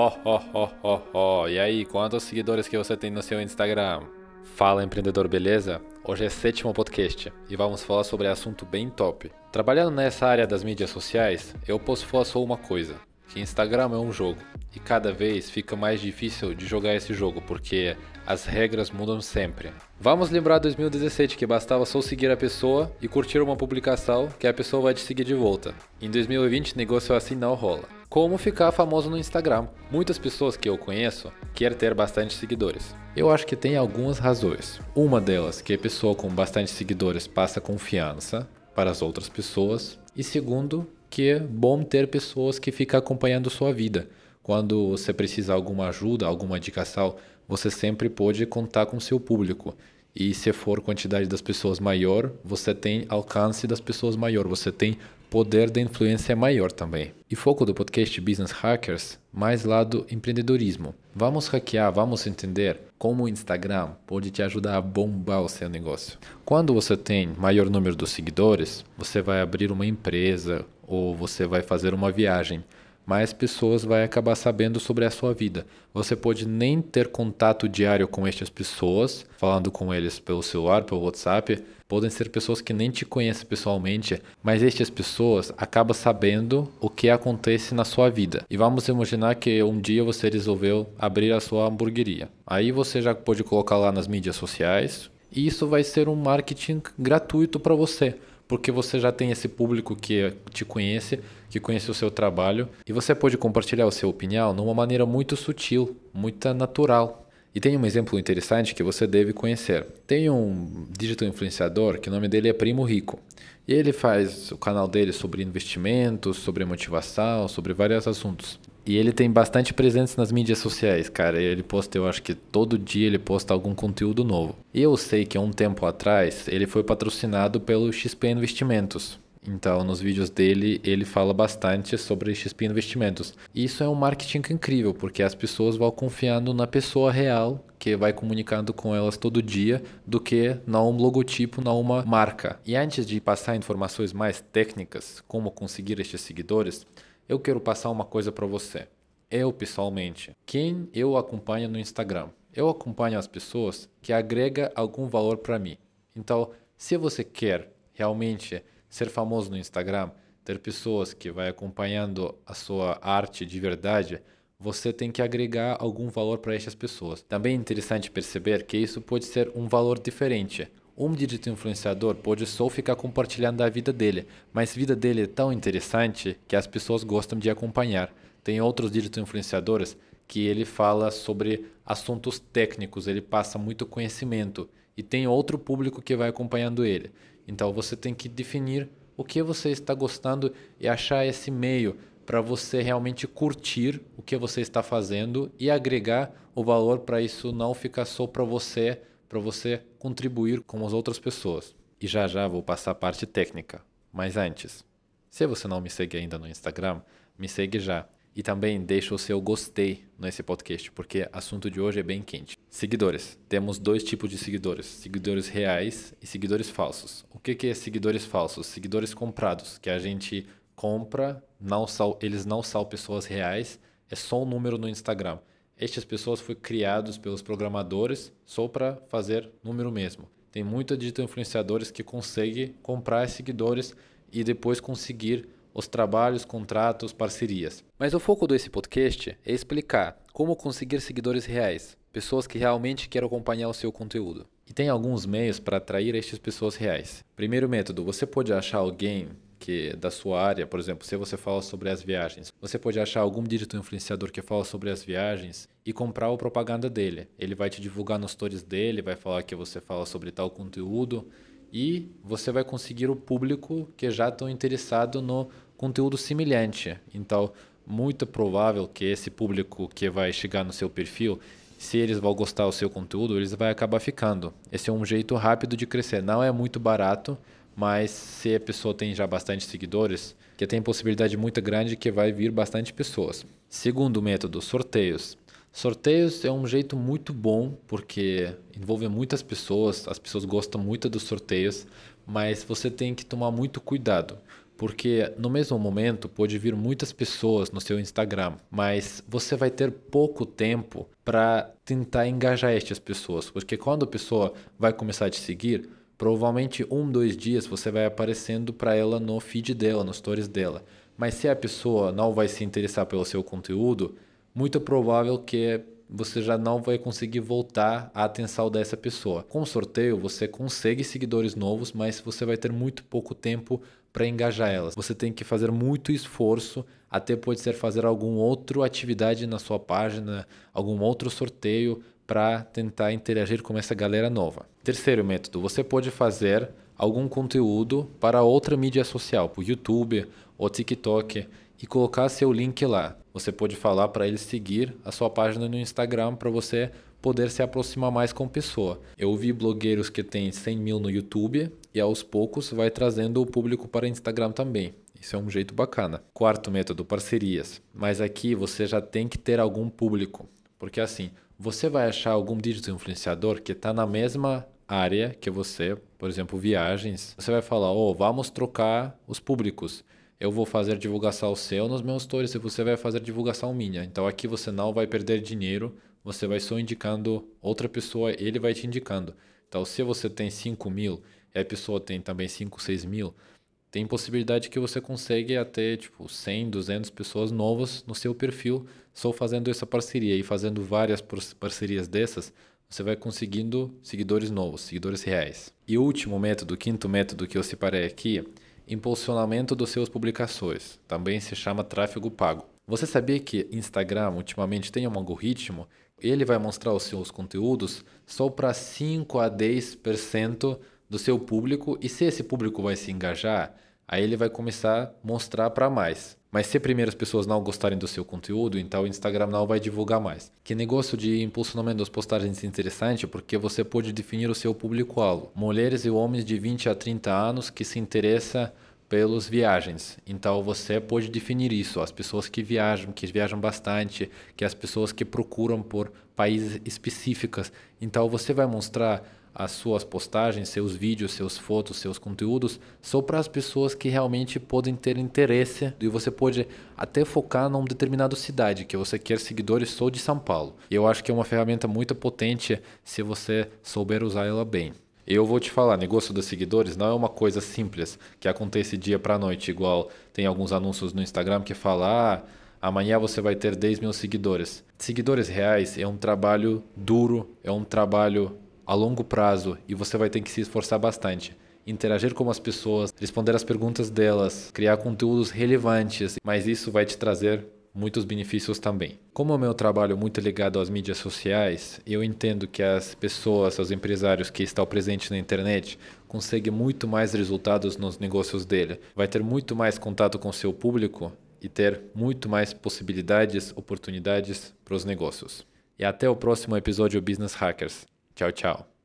Ó, ó, ó, ó, ó. E aí, quantos seguidores que você tem no seu Instagram? Fala empreendedor, beleza? Hoje é sétimo podcast e vamos falar sobre assunto bem top. Trabalhando nessa área das mídias sociais, eu posso falar só uma coisa: que Instagram é um jogo e cada vez fica mais difícil de jogar esse jogo porque as regras mudam sempre. Vamos lembrar 2017 que bastava só seguir a pessoa e curtir uma publicação que a pessoa vai te seguir de volta. Em 2020 negócio assim não rola. Como ficar famoso no Instagram? Muitas pessoas que eu conheço querem ter bastante seguidores. Eu acho que tem algumas razões. Uma delas que a pessoa com bastante seguidores passa confiança para as outras pessoas e segundo que é bom ter pessoas que ficam acompanhando sua vida. Quando você precisa de alguma ajuda, alguma indicação, você sempre pode contar com seu público. E se for quantidade das pessoas maior, você tem alcance das pessoas maior, você tem poder de influência maior também. E foco do podcast Business Hackers, mais lado empreendedorismo. Vamos hackear, vamos entender como o Instagram pode te ajudar a bombar o seu negócio. Quando você tem maior número de seguidores, você vai abrir uma empresa ou você vai fazer uma viagem mais pessoas vai acabar sabendo sobre a sua vida. Você pode nem ter contato diário com estas pessoas, falando com eles pelo celular, pelo WhatsApp. Podem ser pessoas que nem te conhecem pessoalmente, mas estas pessoas acabam sabendo o que acontece na sua vida. E vamos imaginar que um dia você resolveu abrir a sua hamburgueria. Aí você já pode colocar lá nas mídias sociais, e isso vai ser um marketing gratuito para você porque você já tem esse público que te conhece, que conhece o seu trabalho, e você pode compartilhar a sua opinião de uma maneira muito sutil, muito natural. E tem um exemplo interessante que você deve conhecer. Tem um digital influenciador que o nome dele é Primo Rico. E ele faz o canal dele sobre investimentos, sobre motivação, sobre vários assuntos. E ele tem bastante presença nas mídias sociais, cara. Ele posta, eu acho que todo dia ele posta algum conteúdo novo. E eu sei que há um tempo atrás ele foi patrocinado pelo XP Investimentos. Então, nos vídeos dele, ele fala bastante sobre XP Investimentos. E isso é um marketing incrível, porque as pessoas vão confiando na pessoa real que vai comunicando com elas todo dia do que não um logotipo, não uma marca. E antes de passar informações mais técnicas, como conseguir estes seguidores, eu quero passar uma coisa para você. Eu, pessoalmente, quem eu acompanho no Instagram? Eu acompanho as pessoas que agregam algum valor para mim. Então, se você quer realmente ser famoso no Instagram, ter pessoas que vai acompanhando a sua arte de verdade, você tem que agregar algum valor para essas pessoas. Também é interessante perceber que isso pode ser um valor diferente. Um digital influenciador pode só ficar compartilhando a vida dele, mas a vida dele é tão interessante que as pessoas gostam de acompanhar. Tem outros digital influenciadores que ele fala sobre assuntos técnicos, ele passa muito conhecimento e tem outro público que vai acompanhando ele. Então você tem que definir o que você está gostando e achar esse meio para você realmente curtir o que você está fazendo e agregar o valor para isso não ficar só para você para você contribuir com as outras pessoas. E já já vou passar a parte técnica. Mas antes, se você não me segue ainda no Instagram, me segue já. E também deixa o seu gostei nesse podcast, porque o assunto de hoje é bem quente. Seguidores. Temos dois tipos de seguidores: seguidores reais e seguidores falsos. O que, que é seguidores falsos? Seguidores comprados, que a gente compra, não são, eles não são pessoas reais, é só um número no Instagram. Estas pessoas foram criados pelos programadores só para fazer número mesmo. Tem muitos digital influenciadores que conseguem comprar seguidores e depois conseguir os trabalhos, contratos, parcerias. Mas o foco desse podcast é explicar como conseguir seguidores reais, pessoas que realmente querem acompanhar o seu conteúdo. E tem alguns meios para atrair estas pessoas reais. Primeiro método, você pode achar alguém que da sua área, por exemplo, se você fala sobre as viagens, você pode achar algum digital influenciador que fala sobre as viagens e comprar a propaganda dele. Ele vai te divulgar nos stories dele, vai falar que você fala sobre tal conteúdo e você vai conseguir o público que já estão interessado no conteúdo semelhante. Então, muito provável que esse público que vai chegar no seu perfil se eles vão gostar do seu conteúdo, eles vão acabar ficando. Esse é um jeito rápido de crescer. Não é muito barato, mas se a pessoa tem já bastante seguidores, que tem possibilidade muito grande que vai vir bastante pessoas. Segundo método, sorteios. Sorteios é um jeito muito bom porque envolve muitas pessoas, as pessoas gostam muito dos sorteios, mas você tem que tomar muito cuidado, Porque no mesmo momento pode vir muitas pessoas no seu Instagram, mas você vai ter pouco tempo para tentar engajar estas pessoas. Porque quando a pessoa vai começar a te seguir, provavelmente um, dois dias você vai aparecendo para ela no feed dela, nos stories dela. Mas se a pessoa não vai se interessar pelo seu conteúdo, muito provável que você já não vai conseguir voltar a atenção dessa pessoa. Com sorteio, você consegue seguidores novos, mas você vai ter muito pouco tempo para engajar elas. Você tem que fazer muito esforço, até pode ser fazer alguma outra atividade na sua página, algum outro sorteio para tentar interagir com essa galera nova. Terceiro método, você pode fazer algum conteúdo para outra mídia social, para o YouTube ou TikTok e colocar seu link lá. Você pode falar para eles seguir a sua página no Instagram para você poder se aproximar mais com a pessoa. Eu vi blogueiros que têm 100 mil no YouTube e aos poucos vai trazendo o público para Instagram também. Isso é um jeito bacana. Quarto método, parcerias. Mas aqui você já tem que ter algum público. Porque assim, você vai achar algum digital influenciador que está na mesma área que você, por exemplo, viagens. Você vai falar, oh, vamos trocar os públicos eu vou fazer divulgação seu nos meus stories e você vai fazer divulgação minha. Então aqui você não vai perder dinheiro, você vai só indicando outra pessoa, ele vai te indicando. Então se você tem 5 mil e a pessoa tem também 5, 6 mil, tem possibilidade que você consegue até tipo 100, 200 pessoas novas no seu perfil só fazendo essa parceria e fazendo várias parcerias dessas, você vai conseguindo seguidores novos, seguidores reais. E o último método, o quinto método que eu separei aqui, impulsionamento das suas publicações, também se chama tráfego pago. Você sabia que Instagram ultimamente tem um algoritmo? Ele vai mostrar os seus conteúdos só para 5 a 10% do seu público e se esse público vai se engajar, aí ele vai começar a mostrar para mais. Mas se primeiro as pessoas não gostarem do seu conteúdo, então o Instagram não vai divulgar mais. Que negócio de impulsionamento das postagens é interessante porque você pode definir o seu público-alvo. Mulheres e homens de 20 a 30 anos que se interessam pelas viagens. Então você pode definir isso, as pessoas que viajam, que viajam bastante, que as pessoas que procuram por países específicos. Então você vai mostrar as suas postagens, seus vídeos, seus fotos, seus conteúdos só para as pessoas que realmente podem ter interesse e você pode até focar numa determinada cidade que você quer seguidores só de São Paulo. E eu acho que é uma ferramenta muito potente se você souber usar ela bem. Eu vou te falar, negócio dos seguidores não é uma coisa simples que acontece dia para noite, igual tem alguns anúncios no Instagram que fala, ah, amanhã você vai ter 10 mil seguidores. Seguidores reais é um trabalho duro, é um trabalho a longo prazo e você vai ter que se esforçar bastante. Interagir com as pessoas, responder as perguntas delas, criar conteúdos relevantes, mas isso vai te trazer muitos benefícios também. Como o meu trabalho é muito ligado às mídias sociais, eu entendo que as pessoas, os empresários que estão presentes na internet, conseguem muito mais resultados nos negócios dele. Vai ter muito mais contato com seu público e ter muito mais possibilidades, oportunidades para os negócios. E até o próximo episódio Business Hackers. Tchau, tchau.